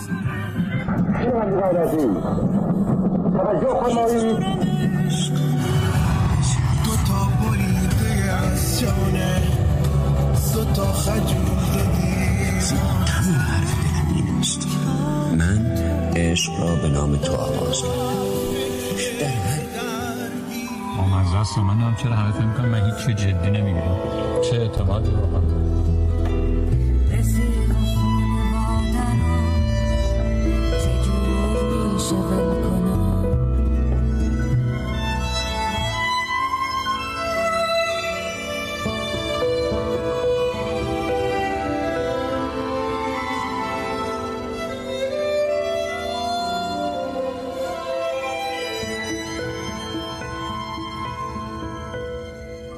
من عشق را به نام تو آغاز آمزه است من هم چرا همه فکر می‌کنم من هیچ جدی نمی‌گیرم. چه اعتمادی واقعا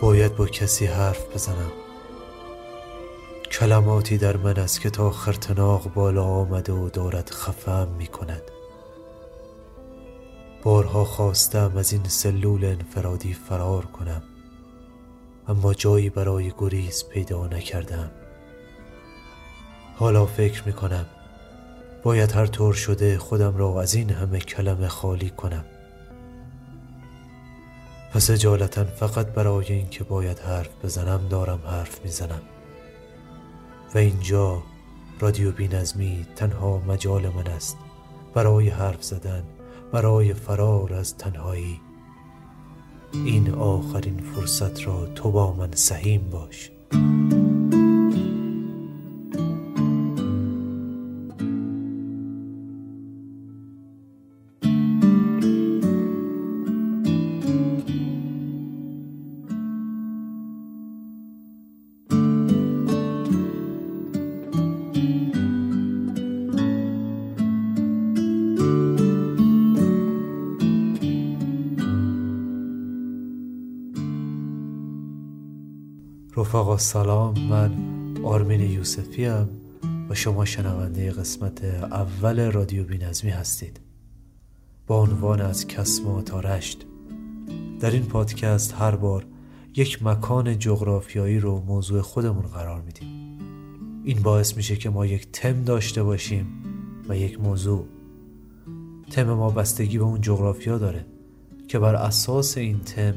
باید با کسی حرف بزنم. کلماتی در من است که تا خرتناق بالا آمده و دارد خفم می کند بارها خواستم از این سلول انفرادی فرار کنم اما جایی برای گریز پیدا نکردم. حالا فکر می کنم باید هر طور شده خودم را از این همه کلمه خالی کنم. پس اجالتا فقط برای اینکه باید حرف بزنم دارم حرف می‌زنم. و اینجا رادیو بینظمی تنها مجال من است. برای حرف زدن برای فرار از تنهایی. این آخرین فرصت را تو با من سهیم باش. سلام من آرمین یوسفی ام و شما شنونده قسمت اول رادیو بینظمی هستید. با عنوان از کسما تا رشت در این پادکست هر بار یک مکان جغرافیایی رو موضوع خودمون قرار میدیم. این باعث میشه که ما یک تم داشته باشیم و یک موضوع. تم ما بستگی به اون جغرافیا داره که بر اساس این تم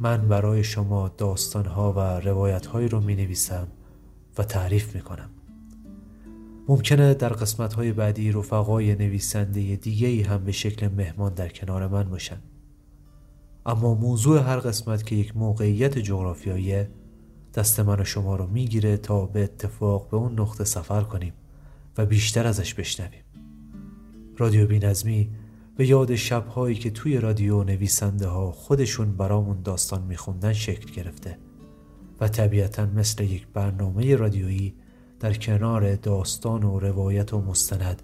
من برای شما داستانها و روایتهایی رو می نویسم و تعریف می کنم ممکنه در قسمتهای بعدی رفقای نویسنده دیگه ای هم به شکل مهمان در کنار من باشن. اما موضوع هر قسمت که یک موقعیت جغرافیایی دست من و شما رو می‌گیره تا به اتفاق به اون نقطه سفر کنیم و بیشتر ازش بشنویم. رادیو بینظمی به یاد شبهایی که توی رادیو نویسنده ها خودشون برامون داستان میخوندن شکل گرفته و طبیعتا مثل یک برنامه رادیویی در کنار داستان و روایت و مستند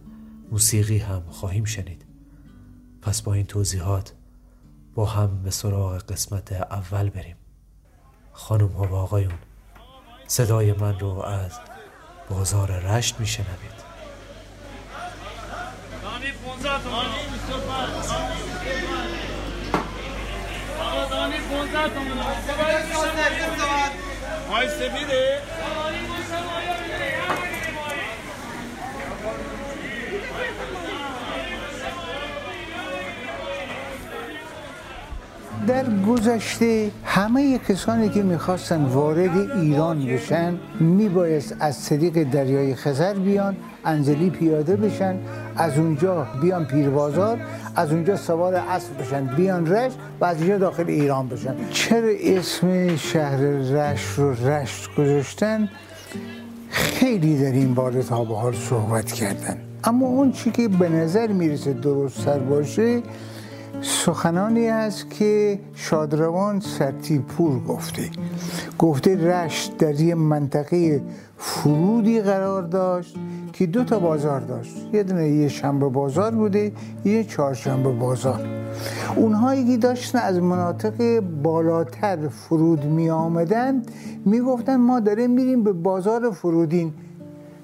موسیقی هم خواهیم شنید. پس با این توضیحات با هم به سراغ قسمت اول بریم. خانم ها و آقایون صدای من رو از بازار رشت میشنوید. در گذشته همه کسانی که می‌خواستن وارد ایران بشن میبایست از طریق دریای خزر بیان انزلی پیاده بشن از اونجا بیان پیربازار از اونجا سوار اسب بشن بیان رشت و از اینجا داخل ایران بشن. چرا اسم شهر رشت رو رشت گذاشتن؟ خیلی در این باره تا به حال صحبت کردن. اما اون چی که به نظر می‌رسه درست سر باشه سخنانی است که شادروان سرتیپور گفته. گفته رشت در یه منطقه فرودی قرار داشت که دو تا بازار داشت. یه دونه یه شنبه بازار بوده یه چهارشنبه بازار. اونهایی که داشتن از مناطق بالاتر فرود می آمدن می گفتن ما داریم میریم به بازار فرودین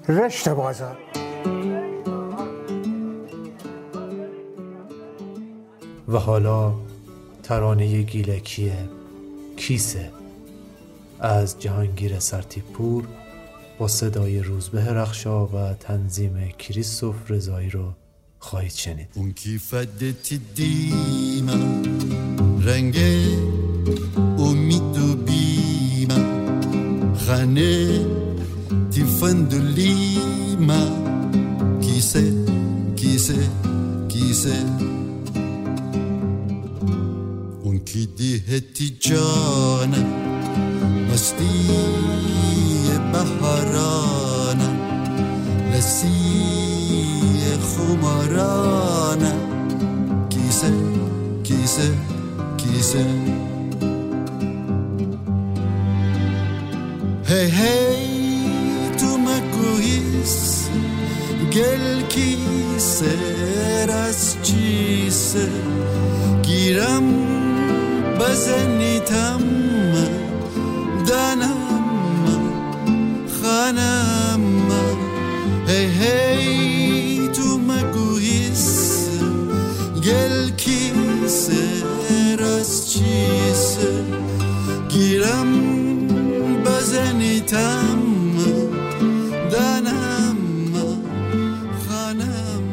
رشت بازار. و حالا ترانه گیلکی کیسه از جهانگیر سرتیپور با صدای روزبه رخشا و تنظیم کریستوف رضایی رو خواهید شنید. اون کیفت دیما رنگ امید و بیما. خانه تیفند اون کی دیهتی جانا مستی بهارانا لسی خمارانا کیسه کیسه کیسه هی هی تو مگویس گل کیسه راست چیسه گیرم بزنیتم دانم خانم هی هی تو مگویس گل کیسه راست چیسه. گیرم بزنیتم دانم خانم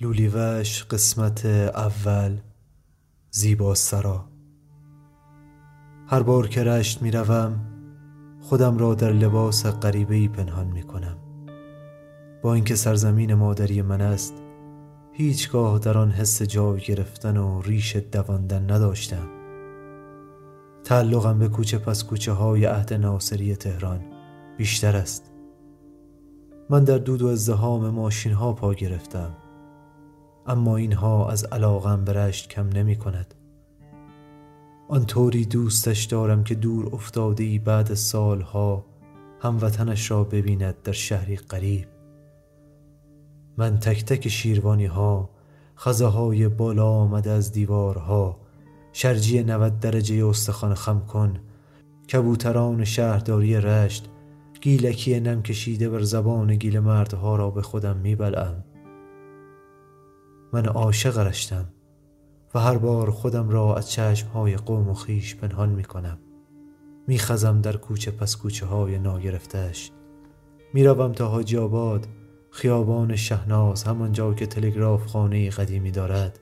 لولیوش قسمت اول. زیبا سرا. هر بار که رشت می روم خودم را در لباس غریبه ای پنهان می کنم. با اینکه سرزمین مادری من است هیچگاه در آن حس جای گرفتن و ریش دواندن نداشتم. تعلقم به کوچه پس کوچه های عهد ناصری تهران بیشتر است. من در دود و ازدهام ماشین ها پا گرفتم. اما اینها از علاقم به رشت کم نمی کند. آنطوری دوستش دارم که دور افتاده ای بعد سالها هموطنش را ببیند در شهری غریب من تک تک شیروانی ها خزه های بالا آمده از دیوارها شرجی 90 درجه استخوان خم کن کبوتران شهرداری رشت گیلکی نم کشیده بر زبان گیل مردها را به خودم میبلم من عاشق رشتم و هر بار خودم را از چشمهای قوم و خیش پنهان می کنم. می خزم در کوچه پس کوچه های ناگرفتش. می روم تا حاجی آباد خیابان شهناز همانجا که تلگراف خانه قدیمی دارد.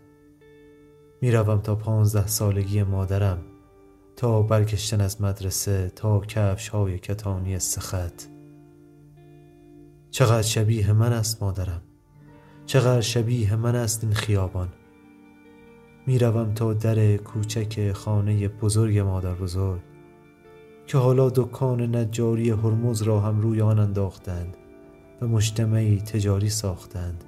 می روم تا پانزده سالگی مادرم تا برگشتن از مدرسه تا کفش های کتانی سخت. چقدر شبیه من است مادرم. چقدر شبیه من است این خیابان. می روم تا در کوچک خانه بزرگ مادر بزرگ که حالا دکان نجاری هرمز را هم روی آن انداختند و مجتمعی تجاری ساختند.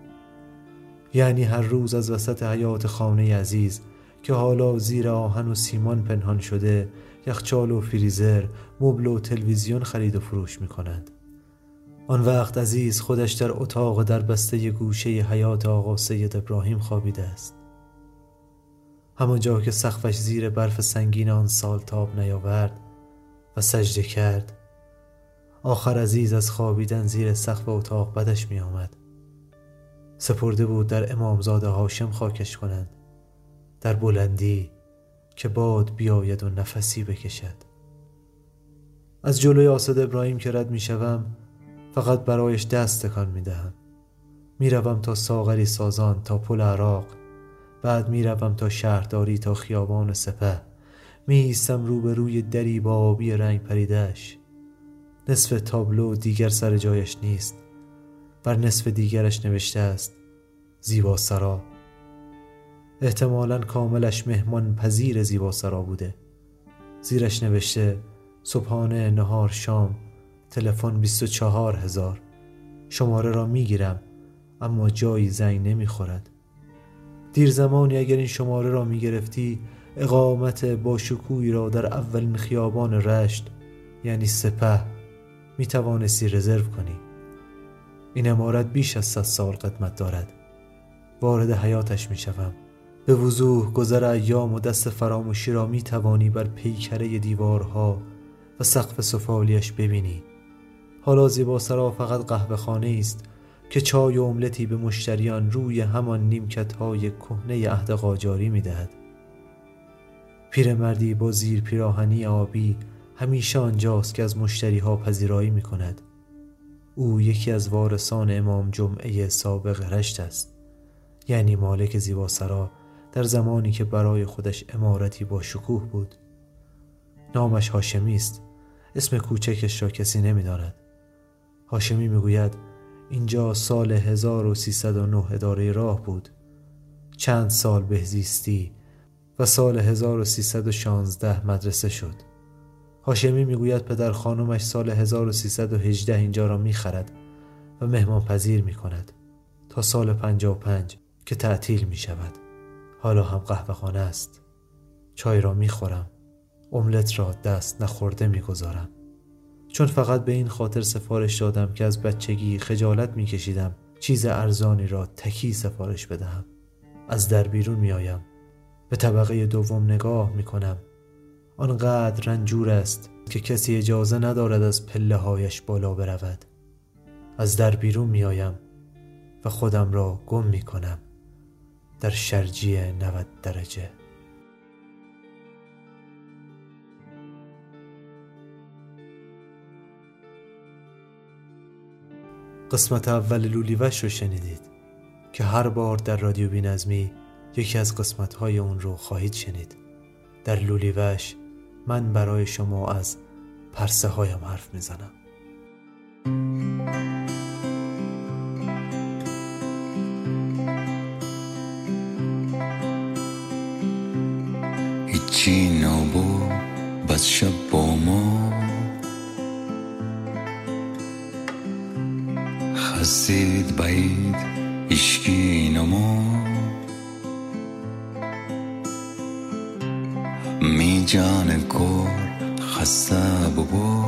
یعنی هر روز از وسط حیات خانه عزیز که حالا زیر آهن و سیمان پنهان شده یخچال و فریزر مبل و تلویزیون خرید و فروش می کنند آن وقت عزیز خودش در اتاق در بسته گوشه حیات آقا سید ابراهیم خوابیده است. همانجا که سقفش زیر برف سنگین آن سال تاب نیاورد و سجده کرد آخر عزیز از خوابیدن زیر سقف اتاق بدش می آمد سپرده بود در امامزاده هاشم خاکش کنند در بلندی که باد بیاید و نفسی بکشد. از جلوی آسد ابراهیم که رد می شوم فقط برایش دست تکان می روم تا ساغری سازان تا پل عراق. بعد می روم تا شهرداری تا خیابان سپه. می ایستم روبروی دری با آبی رنگ پریدش نصف تابلو دیگر سر جایش نیست. بر نصف دیگرش نوشته است زیبا سرا. احتمالا کاملش مهمان پذیر زیبا سرا بوده. زیرش نوشته صبحانه نهار شام. تلفن 24 هزار. شماره را می‌گیرم اما جایی زنگ نمی‌خورد. دیر زمانی اگر این شماره را می‌گرفتی اقامت با شکوهی را در اولین خیابان رشت یعنی سپه می توانستی رزرو کنی. این امارت بیش از صد سال قدمت دارد. وارد حیاتش می شوم به وضوح گذر ایام و دست فراموشی را می توانی بر پیکره دیوارها و سقف سفالیش ببینی. حالا زیبا سرا فقط قهوه خانه است که چای و املتی به مشتریان روی همان نیمکت های کهنه عهد قاجاری می دهد. پیرمردی با زیر پیراهنی آبی همیشه آنجاست که از مشتری ها پذیرایی می کند. او یکی از وارثان امام جمعه سابق رشت است. یعنی مالک زیباسرا در زمانی که برای خودش امارتی با شکوه بود. نامش هاشمی است. اسم کوچکش را کسی نمی‌داند. هاشمی می‌گوید اینجا سال 1309 اداره راه بود. چند سال بهزیستی و سال 1316 مدرسه شد. هاشمی می‌گوید پدر خانمش سال 1318 اینجا را می‌خرد و مهمان پذیر می کند تا سال 55 که تعطیل می شود حالا هم قهوه خانه است. چای را می خورم املت را دست نخورده می گذارم چون فقط به این خاطر سفارش دادم که از بچگی خجالت می کشیدم چیز ارزانی را تکی سفارش بدهم. از در بیرون می آیم به طبقه دوم نگاه می کنم آنقدر رنجور است که کسی اجازه ندارد از پله هایش بالا برود. از در بیرون می آیم و خودم را گم می کنم در شرجی 90 درجه. قسمت اول لولیوش رو شنیدید که هر بار در رادیو بینظمی یکی از قسمت های اون رو خواهید شنید. در لولیوش من برای شما از پرسه هایم حرف می‌زنم. هیچی نابو بس شب خزید بعید اشکی نما می جان کور خسته ببو.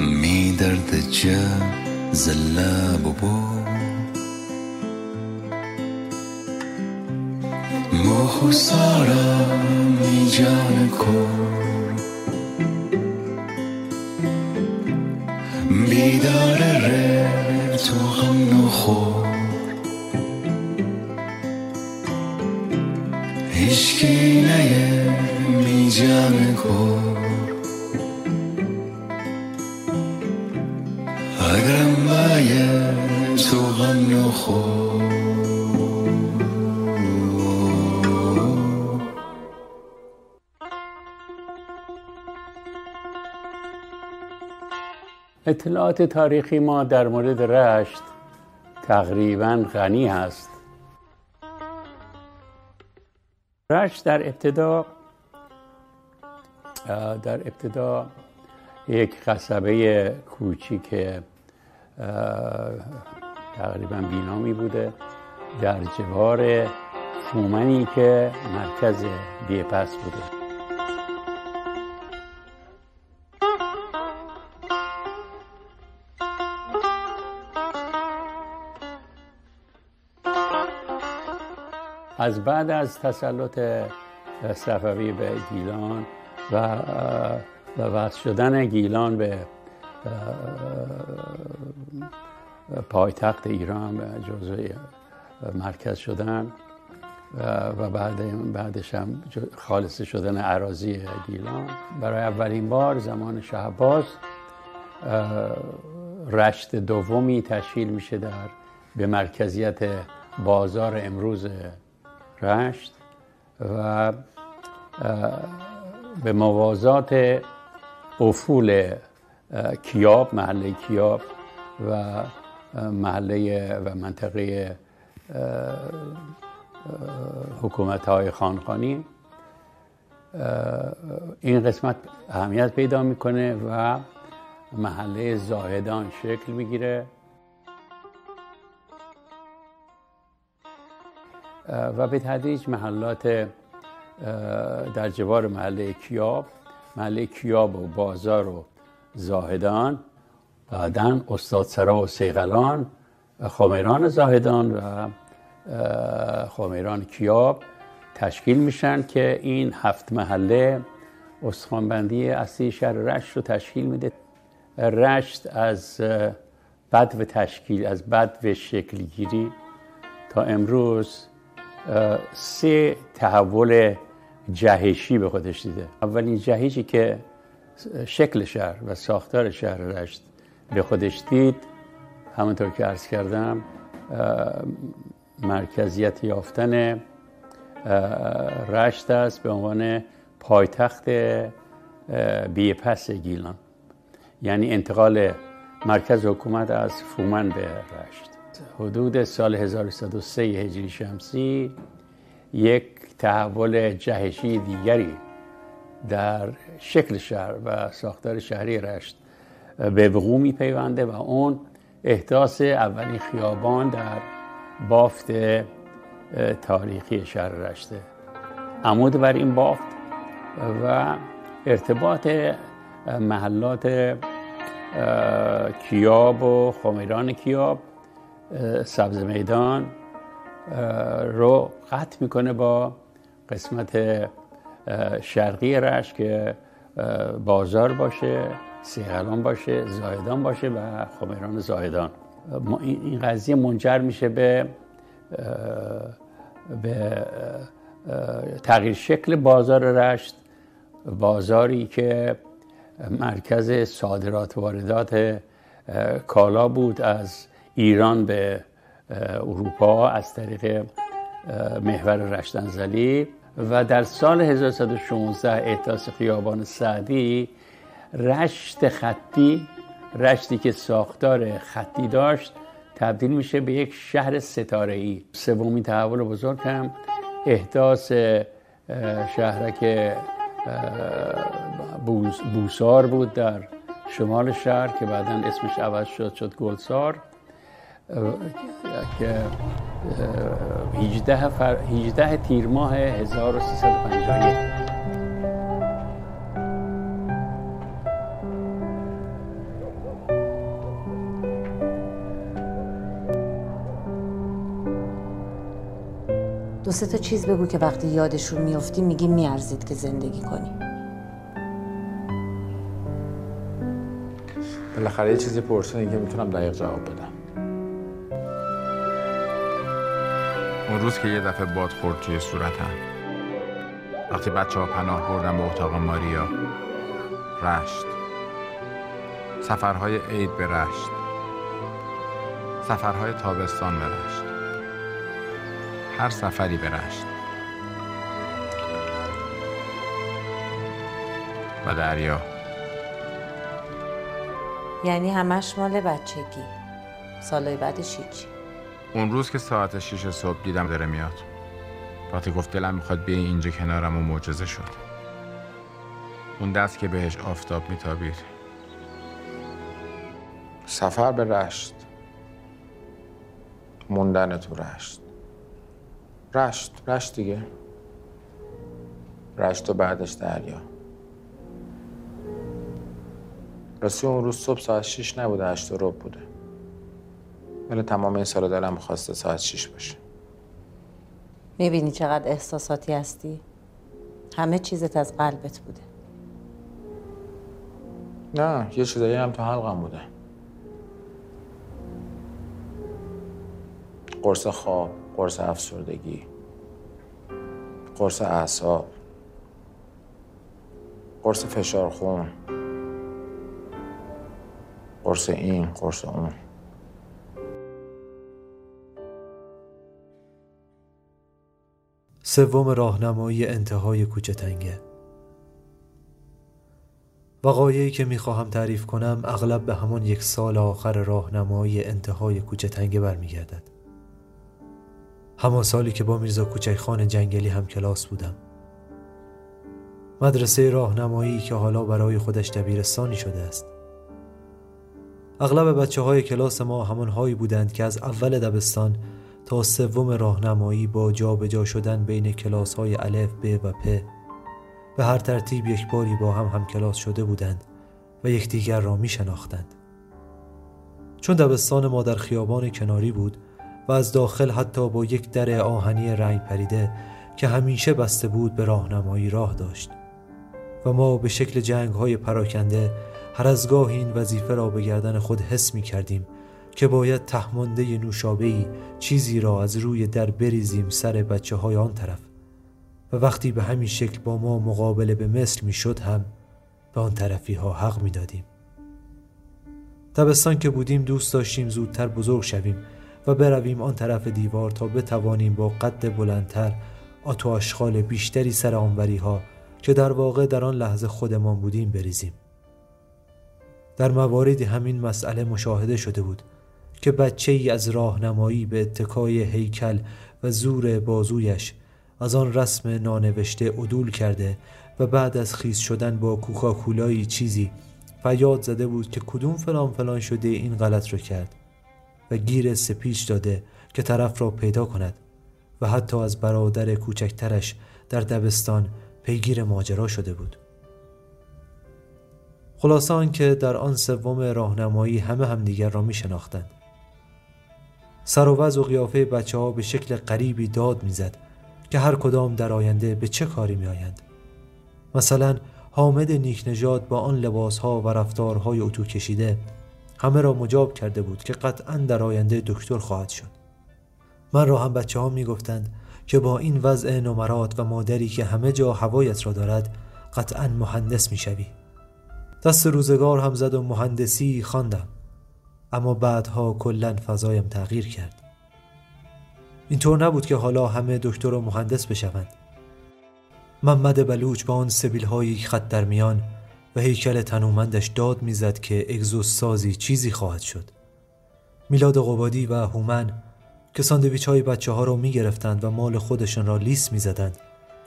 می درد جا زله ببو. مخو سارا می جان کور بیدار ره تو غم نخور. هیچکی نیه می جمع کن. اگرم بایه تو غم نخور. اطلاعات تاریخی ما در مورد رشت تقریبا غنی هست. رشت در ابتدا در ابتدا یک قصبه کوچیک تقریبا بینامی بوده در جوار فومنی که مرکز بیپس بوده. از بعد از تسلط صفوی به گیلان و و وصل شدن گیلان به پایتخت ایران جزء مرکز شدن و بعد بعدش هم خالص شدن عراضی گیلان. برای اولین بار زمان شهباز رشت دومی تشکیل میشه در به مرکزیت بازار امروز رشت و به موازات افول کیاب محله کیاب و محله و منطقه حکومت های خانخانی این قسمت اهمیت پیدا می‌کنه و محله زاهدان شکل می‌گیره. و به تدریج محلات در جوار محله کیاب محله کیاب و بازار و زاهدان بعدا استادسرا و سیغلان خمیران زاهدان و خمیران کیاب تشکیل میشن که این هفت محله استخوانبندی اصلی شهر رشت رو تشکیل میده. رشت از بد و تشکیل از بد و شکلگیری. تا امروز سه تحول جهشی به خودش دیده. اولین جهشی که شکل شهر و ساختار شهر رشت به خودش دید همونطور که عرض کردم مرکزیت یافتن رشت است به عنوان پایتخت بیپس گیلان. یعنی انتقال مرکز حکومت از فومن به رشت. حدود سال 1103 هجری شمسی یک تحول جهشی دیگری در شکل شهر و ساختار شهری رشت به وقوع می پیونده و اون احداث اولین خیابان در بافت تاریخی شهر رشته. عمود بر این بافت و ارتباط محلات کیاب و خمیران کیاب سبز میدان رو قطع می‌کنه با قسمت شرقی رشت که بازار باشه سیغلان باشه زایدان باشه و خمیران زایدان. این قضیه منجر میشه به به تغییر شکل بازار رشت بازاری که مرکز صادرات واردات کالا بود از ایران به اروپا از طریق محور رشتنزلی و در سال 1116 احداث خیابان سعدی رشت خطی رشتی که ساختار خطی داشت تبدیل میشه به یک شهر ستاره ای سومین تحول بزرگ هم احداث شهرک بوسار بود در شمال شهر که بعدا اسمش عوض شد شد گلسار. که 18, فر... 18 تیر ماه 1351 دو سه تا چیز بگو که وقتی یادشون میافتی میگی میارزید که زندگی کنی. بالاخره یه چیزی پرسیدین که می‌تونم دقیق جواب بدم. اون روز که یه دفعه باد خورد توی صورتم. وقتی بچه ها پناه بردم به اتاق ماریا رشت. سفرهای عید به رشت. سفرهای تابستان به رشت. هر سفری به رشت. و دریا. یعنی همش مال بچگی. سالهای بعدش هیچی. اون روز که ساعت شیش صبح دیدم داره میاد. وقتی گفت دلم می‌خواد بیای اینجا کنارم و معجزه شد. اون دست که بهش آفتاب میتابید. سفر به رشت. موندن تو رشت. رشت رشت دیگه. رشت و بعدش دریا. راستی اون روز صبح ساعت شیش نبوده هشت رو بوده. ولی تمام این سال دلم خواسته ساعت شیش باشه. می‌بینی چقدر احساساتی هستی؟ همه چیزت از قلبت بوده. نه یه چیزایی هم تو حلقم بوده. قرص خواب قرص افسردگی قرص اعصاب قرص فشار خون قرص این قرص اون. سوم راهنمایی انتهای کوچه تنگه. وقایعی که می‌خواهم تعریف کنم اغلب به همان یک سال آخر راهنمایی انتهای کوچه تنگه برمیگردد. همان سالی که با میرزا کوچک خان جنگلی هم کلاس بودم. مدرسه راهنمایی که حالا برای خودش دبیرستانی شده است. اغلب بچه های کلاس ما همان هایی بودند که از اول دبستان تا سوم راهنمایی با جابجا جا شدن بین کلاس های الف ب و پ به هر ترتیب یک باری با هم هم کلاس شده بودند و یکدیگر را می شناختند. چون دبستان ما در خیابان کناری بود و از داخل حتی با یک در آهنی رنگ پریده که همیشه بسته بود به راهنمایی راه داشت و ما به شکل جنگ های پراکنده هر از گاه این وظیفه را به گردن خود حس می کردیم که باید تهمانده نوشابهی چیزی را از روی در بریزیم سر بچه های آن طرف و وقتی به همین شکل با ما مقابله به مثل می‌شد هم به آن طرفی ها حق می دادیم. دبستان که بودیم دوست داشتیم زودتر بزرگ شویم و برویم آن طرف دیوار تا بتوانیم با قد بلندتر آتو آشغال بیشتری سر آنوری ها که در واقع در آن لحظه خودمان بودیم بریزیم. در مواردی همین مسئله مشاهده شده بود که بچه ای از راهنمایی به اتکای هیکل و زور بازویش از آن رسم نانوشته عدول کرده و بعد از خیز شدن با کوکاکولایی چیزی فریاد زده بود که کدوم فلان فلان شده این غلط رو کرد و گیر سپیچ داده که طرف را پیدا کند و حتی از برادر کوچکترش در دبستان پیگیر ماجرا شده بود. خلاصه آنکه در آن سوم راهنمایی همه همدیگر را می شناختند سر و و قیافه بچه ها به شکل غریبی داد می‌زد که هر کدام در آینده به چه کاری می آیند. مثلا حامد نیک نژاد با آن لباس ها و رفتارهای اتو کشیده همه را مجاب کرده بود که قطعا در آینده دکتر خواهد شد. من را هم بچه ها می گفتند که با این وضع نمرات و مادری که همه جا هوایت را دارد قطعا مهندس می شوی. دست روزگار هم زد و مهندسی خواندم اما بعدها کلا فضایم تغییر کرد. اینطور نبود که حالا همه دکتر و مهندس بشوند. محمد بلوچ با آن سبیل هایی خط در میان و هیکل تنومندش داد می‌زد که اگزوس سازی چیزی خواهد شد. میلاد قبادی و هومن که ساندویچ های بچه ها را می گرفتند و مال خودشان را لیس می زدند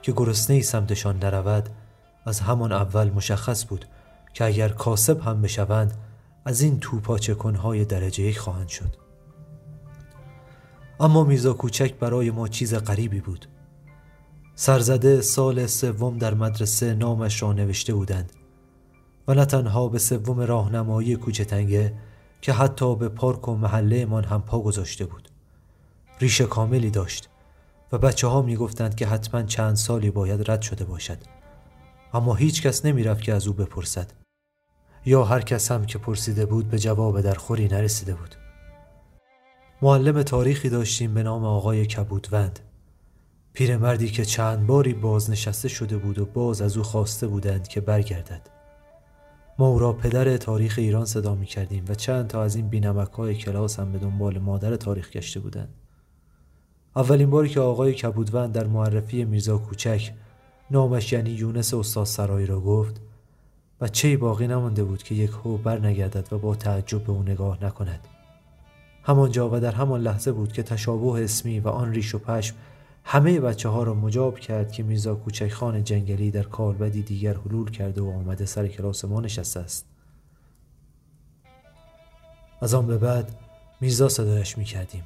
که گرسنه سمتشان نرود از همان اول مشخص بود که اگر کاسب هم بشوند از این توپاچه کنهای درجه یک خواهند شد. اما میرزا کوچک برای ما چیز غریبی بود. سرزده سال سوم در مدرسه نامش را نوشته بودند و نه تنها به سوم راهنمایی کوچه تنگه که حتی به پارک و محله من هم پا گذاشته بود. ریشه کاملی داشت و بچه ها می گفتند که حتما چند سالی باید رد شده باشد. اما هیچ کس نمی رفت که از او بپرسد. یا هر کس هم که پرسیده بود به جواب در خوری نرسیده بود. معلم تاریخی داشتیم به نام آقای کبودوند. پیرمردی که چند باری بازنشسته شده بود و باز از او خواسته بودند که برگردد. ما او را پدر تاریخ ایران صدا می کردیم و چند تا از این بینمک های کلاس هم به دنبال مادر تاریخ گشته بودند. اولین باری که آقای کبودوند در معرفی میرزا کوچک نامش یعنی یونس استاد سرایی را گفت بچه باقی نمانده بود که یک هو بر نگردد و با تعجب به او نگاه نکند. همانجا و در همان لحظه بود که تشابه اسمی و آن ریش و پشم همه بچه ها را مجاب کرد که میرزا کوچک خان جنگلی در کالبدی دیگر حلول کرده و آمده سر کلاس ما نشسته است. از آن به بعد میرزا صدایش می کردیم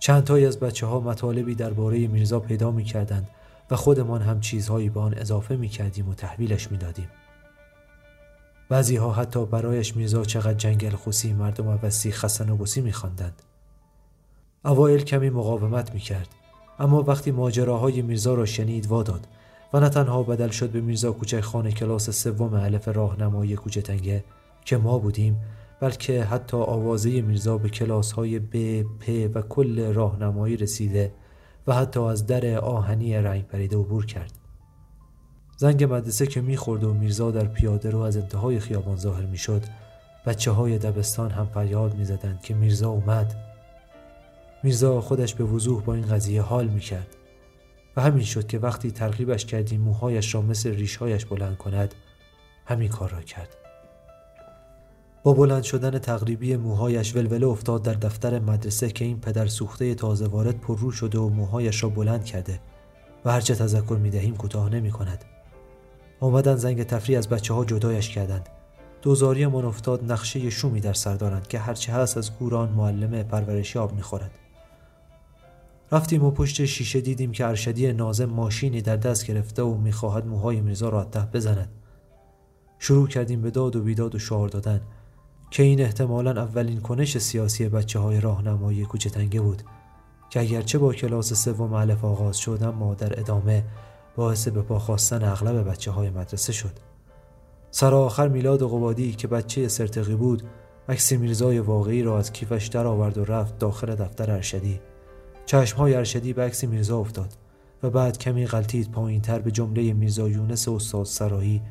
چند تایی از بچه ها مطالبی درباره میرزا پیدا می کردند و خودمان هم چیزهایی به آن اضافه می کردیم و تحویلش می دادیم. بعضی ها حتی برایش میرزا چقدر جنگل خوسی مردم عوضی خسن و بسی میخواندند. اوایل کمی مقاومت می‌کرد اما وقتی ماجراهای میرزا را شنید واداد و نه تنها بدل شد به میرزا کوچک خانه کلاس سوم علف راهنمایی کوچه تنگه که ما بودیم بلکه حتی آوازه میرزا به کلاس های ب، پ و کل راهنمایی رسیده و حتی از در آهنی رنگ پریده عبور کرد. زنگ مدرسه که می‌خورد و میرزا در پیاده رو از انتهای خیابان ظاهر می‌شد. بچه های دبستان هم فریاد می‌زدند که میرزا اومد. میرزا خودش به وضوح با این قضیه حال می‌کرد. و همین شد که وقتی ترغیبش کردیم موهایش را مثل ریشهایش بلند کند همین کار را کرد. با بلند شدن تقریبی موهایش ولوله افتاد در دفتر مدرسه که این پدر سوخته تازه وارد پررو شده و موهایش را بلند کرده و هرچه تذکر می‌دهیم کوتاه نمی کند آمدن زنگ تفریح از بچه ها جدایش کردند. دوزاری من افتاد نقشه شومی در سر دارند که هرچه هست از گوران معلم پرورشی آب می‌خورد. رفتیم و پشت شیشه دیدیم که ارشدی نازم ماشینی در دست گرفته و می‌خواهد موهای میرزا را ته بزند. شروع کردیم به داد و بیداد و شعار دادن. که این احتمالا اولین کنش سیاسی بچه های راهنمایی کوچه تنگه بود. که اگرچه با کلاس سوم الف آغاز شد اما در ادامه باعث به پا خواستن اغلب بچه های مدرسه شد. سر آخر میلاد قبادی که بچه سرتقی بود عکس میرزای واقعی را از کیفش در آورد و رفت داخل دفتر ارشدی. چشم های ارشدی به عکس میرزا افتاد و بعد کمی غلطید پایین تر به جمله میرزا یونس استاد سرایی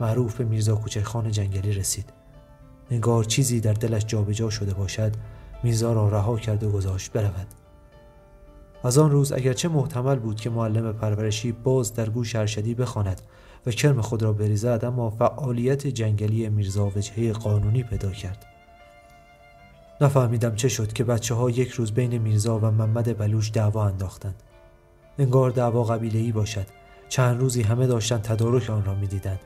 معروف به میرزا کوچکخان جنگلی رسید. انگار چیزی در دلش جابجا شده باشد میرزا را رها کرد و گذاشت برود. از آن روز اگرچه محتمل بود که معلم پرورشی باز در گوش ارشدی بخواند و کرم خود را بریزد اما فعالیت جنگلی میرزا وجهه قانونی پیدا کرد. نفهمیدم چه شد که بچه ها یک روز بین میرزا و محمد بلوش دعوا انداختند. انگار دعوا قبیله ای باشد. چند روزی همه داشتند تدارک آن را می‌دیدند.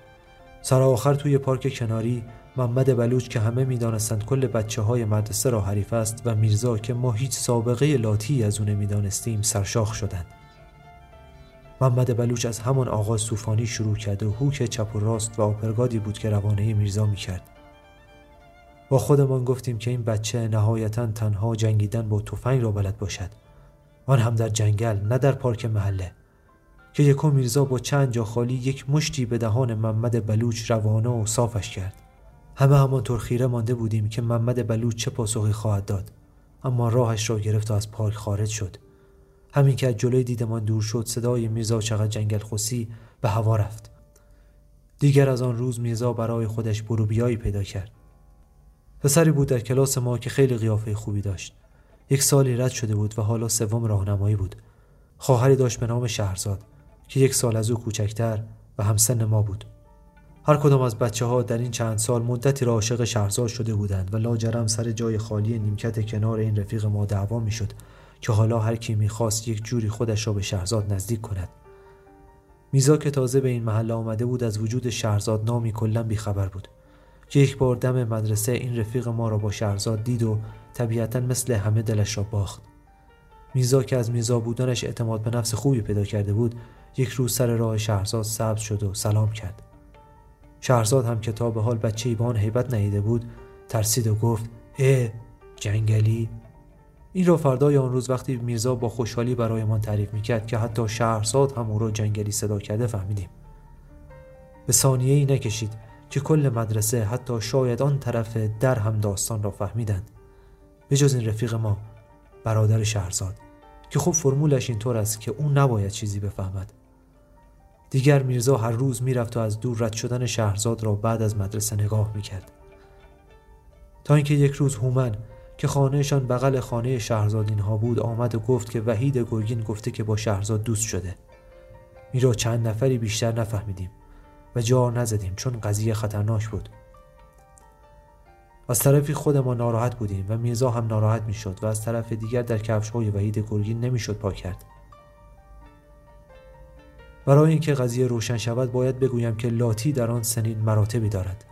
سر آخر توی پارک کناری محمد بلوچ که همه می‌دانستند کل بچه های مدرسه را حریف است و میرزا که ما هیچ سابقه لاتی از او نمی‌دانستیم سرشاخ شدند. محمد بلوچ از همان آغاز صوفانی شروع کرد و هوک چپ و راست و آپرگادی بود که روانه میرزا می‌کرد. با خودمان گفتیم که این بچه نهایتا تنها جنگیدن با تفنگ را بلد باشد. آن هم در جنگل نه در پارک محله. که یکو میرزا با چند جا خالی یک مشتی به دهان محمد بلوچ روانه و صافش کرد. همه همانطور خیره مانده بودیم که محمد بلوچ چه پاسخی خواهد داد. اما راهش را گرفت و از پارک خارج شد. همین که از جلوی دیدمان دور شد صدای میرزا چقدر جنگل خوسی به هوا رفت. دیگر از آن روز میرزا برای خودش بروبیایی پیدا کرد. پسری بود در کلاس ما که خیلی قیافه خوبی داشت. یک سالی رد شده بود و حالا سوم راهنمایی بود. خواهری داشت به نام شهرزاد. که یک سال از او کوچکتر و همسن ما بود. هر کدام از بچه ها در این چند سال مدتی را عاشق شهرزاد شده بودند و لاجرم سر جای خالی نیمکت کنار این رفیق ما دعوا می‌شد که حالا هر کی می‌خواست یک جوری خودش را به شهرزاد نزدیک کند. میزا که تازه به این محله آمده بود از وجود شهرزاد نامی کلا بیخبر بود که یک بار دم مدرسه این رفیق ما را با شهرزاد دید و طبیعتا مثل همه دلش را باخت. میزا که از میزا بودنش اعتماد به نفس خوبی پیدا کرده بود یک روز سر راه شهرزاد سبز شد و سلام کرد. شهرزاد هم که تا به حال بچه با آن حیبت ندیده بود ترسید و گفت اه جنگلی. این را فردای آن روز وقتی میرزا با خوشحالی برایمان تعریف می‌کرد که حتی شهرزاد هم او را جنگلی صدا کرده فهمیدیم. به ثانیه ای نکشید که کل مدرسه حتی شاید آن طرف در هم داستان را فهمیدند. به جز این رفیق ما برادر شهرزاد که خب فرمولش اینطور است که او نباید چیزی بفهمد. دیگر میرزا هر روز می‌رفت و از دور رد شدن شهرزاد را بعد از مدرسه نگاه می‌کرد. تا اینکه یک روز هومن که خانهشان بغل خانه شهرزاد اینها بود آمد و گفت که وحید گرگین گفته که با شهرزاد دوست شده. میرا چند نفری بیشتر نفهمیدیم و جار نزدیم چون قضیه خطرناک بود. از طرفی خود ما ناراحت بودیم و میرزا هم ناراحت می‌شد و از طرف دیگر در کفش های وحید گرگین نمی‌شد پا کرد. برای اینکه قضیه روشن شود باید بگویم که لاتی در آن سنین مراتبی دارد.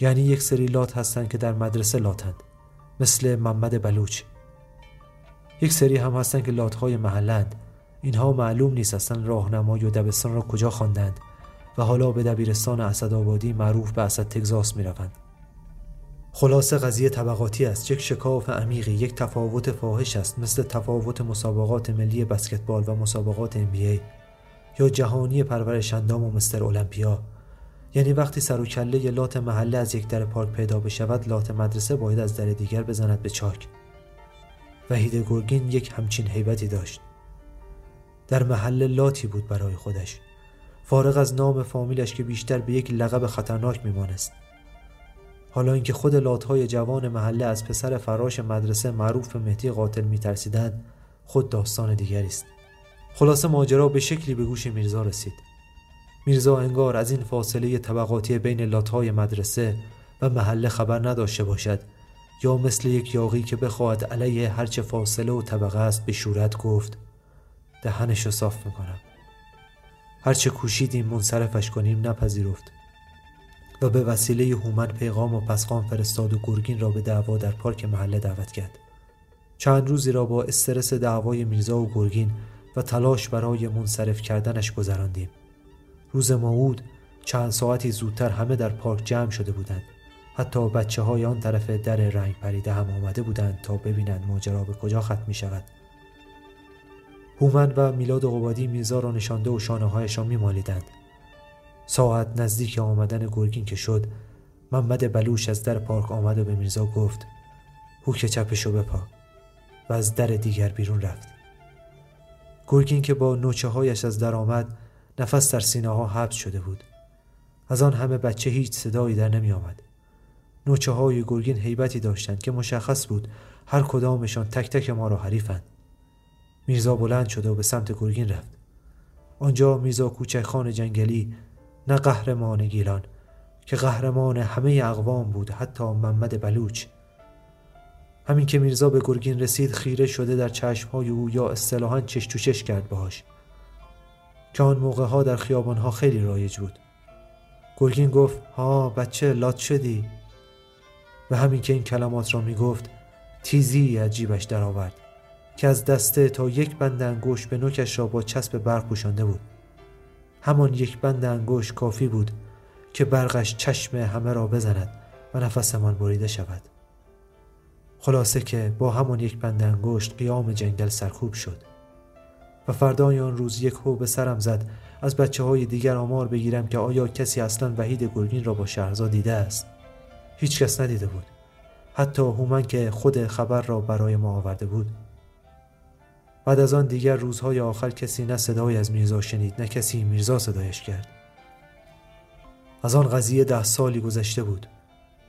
یعنی یک سری لات هستند که در مدرسه لاتند مثل محمد بلوچ. یک سری هم هستند که لات های محلند. اینها معلوم نیست اصلا راهنمای و دبستان را کجا خواندند و حالا به دبیرستان اسدآبادی معروف به اسد تگزاس می روند. خلاصه قضیه طبقاتی است. یک شکاف عمیقی یک تفاوت فاحش است. مثل تفاوت مسابقات ملی بسکتبال و مسابقات NBA یا جهانی پرورش اندام و مستر المپیا یعنی وقتی سر و کله لات محله از یک در پارک پیدا بشود لات مدرسه باید از در دیگر بزند به چاک. وحید گرگین یک همچین حیبتی داشت. در محله لاتی بود برای خودش. فارغ از نام فامیلش که بیشتر به یک لقب خطرناک میمانست. حالا اینکه خود لاتهای جوان محله از پسر فراش مدرسه معروف به مهدی قاتل میترسیدند خود داستان دیگری است. خلاصه ماجرا به شکلی به گوش میرزا رسید. میرزا انگار از این فاصله طبقاتی بین لاتهای مدرسه و محله خبر نداشته باشد یا مثل یک یاقی که بخواهد علیه هرچه فاصله و طبقه است به شورت گفت دهنش رو صاف می‌کنم. هرچه کوشیدیم منصرفش کنیم نپذیرفت. و به وسیله هومن پیغام و پسخان فرستاد و گرگین را به دعوا در پارک محله دعوت کرد. چند روزی را با استرس دعوای میرزا و گرگین و تلاش برای منصرف کردنش گذراندیم. روز موعود چند ساعتی زودتر همه در پارک جمع شده بودند. حتی بچه های آن طرف در رنگ پریده هم آمده بودند تا ببینند ماجرا به کجا ختم می شود هومن و میلاد قبادی میرزا را نشانده و شانه هایشان می مالیدند. ساعت نزدیک آمدن گرگین که شد محمد بلوش از در پارک آمد و به میرزا گفت هوک چپشو بپا. و از در دیگر بیرون رفت. گرگین که با نوچه هایش از درآمد نفس در سینه ها حبس شده بود. از آن همه بچه هیچ صدایی در نمی آمد نوچه های گرگین حیبتی داشتند که مشخص بود هر کدامشان تک تک ما را حریفند. میرزا بلند شد و به سمت گرگین رفت. آنجا میرزا کوچک خان جنگلی نه قهرمان گیلان که قهرمان همه اقوام بود حتی محمد بلوچ. همین که میرزا به گرگین رسید خیره شده در چشمهای او یا اصطلاحا چش چش کرد باهاش. که آن موقع ها در خیابان ها خیلی رایج بود. گرگین گفت ها بچه لات شدی؟ و همین که این کلمات را می گفت تیزی عجیبش درآورد که از دسته تا یک بند انگشت به نوکش را با چسب برق پوشانده بود. همان یک بند انگشت کافی بود که برقش چشم همه را بزند و نفسمان بریده شود. خلاصه که با همان یک بند انگشت قیام جنگل سرکوب شد و فردای آن روز یک هو به سرم زد از بچه های دیگر آمار بگیرم که آیا کسی اصلا وحید گرگین را با شهرزاد دیده است. هیچ کس ندیده بود. حتی هومن که خود خبر را برای ما آورده بود بعد از آن دیگر روزهای آخر کسی نه صدای از میرزا شنید نه کسی میرزا صدایش کرد. از آن قضیه ده سالی گذشته بود.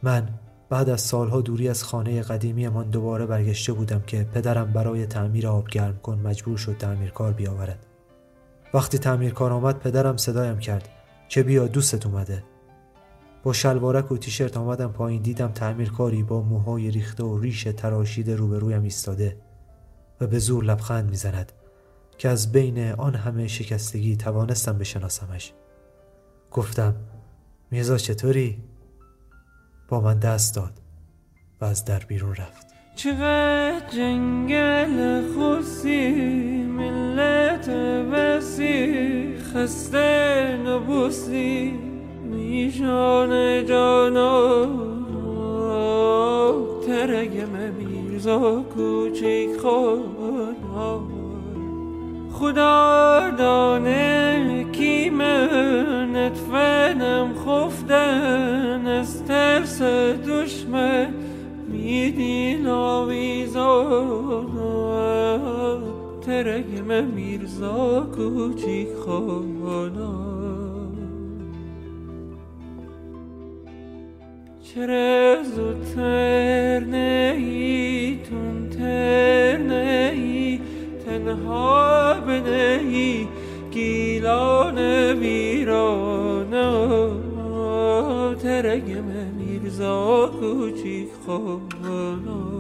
من بعد از سالها دوری از خانه قدیمیمان دوباره برگشته بودم که پدرم برای تعمیر آب گرم کن مجبور شد تعمیرکار بیاورد. وقتی تعمیرکار آمد پدرم صدایم کرد. که بیا دوستت اومده. با شلوارک و تیشرت آمدم پایین دیدم تعمیرکاری با موهای ریخته و ریش تراشیده روبرویم ایستاده. و به زور لبخند می‌زند که از بین آن همه شکستگی توانستم بشناسمش. گفتم میرزا چطوری؟ با من دست داد و از در بیرون رفت. چقدر جنگل خوصی ملت وسی خسته نبوسی میشان جانا ترگم میرزا کوچیک خدا خدا دانه کی من نتفنم خفتن از ترس دشمن میدین آویزان ترگم میرزا کوچیک خانا چرا زودتر نهی تونتر نهی تنها بنهی گیلان ویران ترگم میرزا کوچیک خانا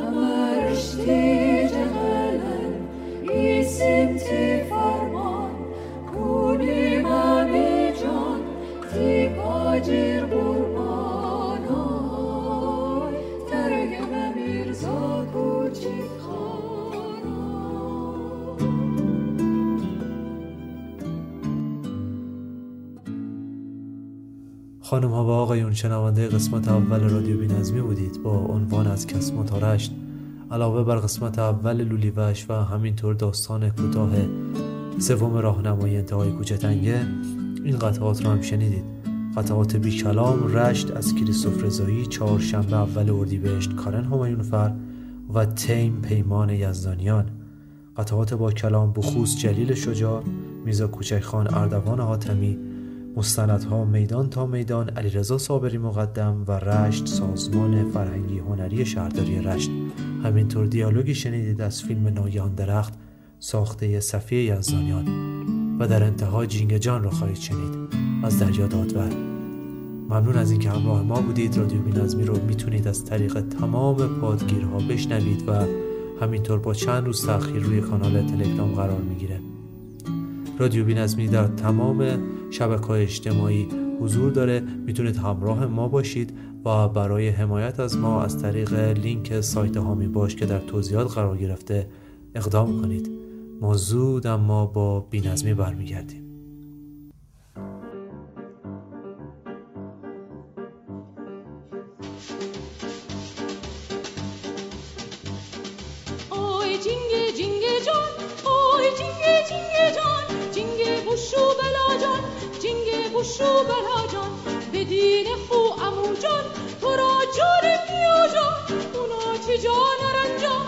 Amarıştı cehalen, isimti خانم ها و آقایون شنونده قسمت اول رادیو بینظمی بودید. با عنوان از کسما تا رشت علاوه بر قسمت اول لولیوش و همینطور داستان کوتاه سوم راهنمای انتهای کوچه تنگه این قطعات رو هم شنیدید. قطعات بی کلام رشت از کریستوف رضایی چهارشنبه اول اردیبهشت کارن همایونفر و تیم پیمان یزدانیان. قطعات با کلام بخوس جلیل شجاع میرزا کوچک خان اردوان حاتمی مستندها میدان تا میدان علیرضا صابری مقدم و رشت سازمان فرهنگی هنری شهرداری رشت. همینطور دیالوگی شنیدید از فیلم ناگهان درخت ساخته صفیه یزدانیان. و در انتها جینگ جان را خواهید شنید. از دریا دادور. ممنون از اینکه همراه ما بودید. رادیو بینظمی رو می‌تونید از طریق تمام پادگیرها بشنوید و همینطور با چند روز تأخیر روی کانال تلگرام قرار می‌گیره. رادیو بینظمی در تمام شبکه های اجتماعی حضور داره. می‌تونید همراه ما باشید و برای حمایت از ما از طریق لینک سایت هامی باش که در توضیحات قرار گرفته اقدام کنید. ما زود اما با بینظمی برمیگردیم. اونا چه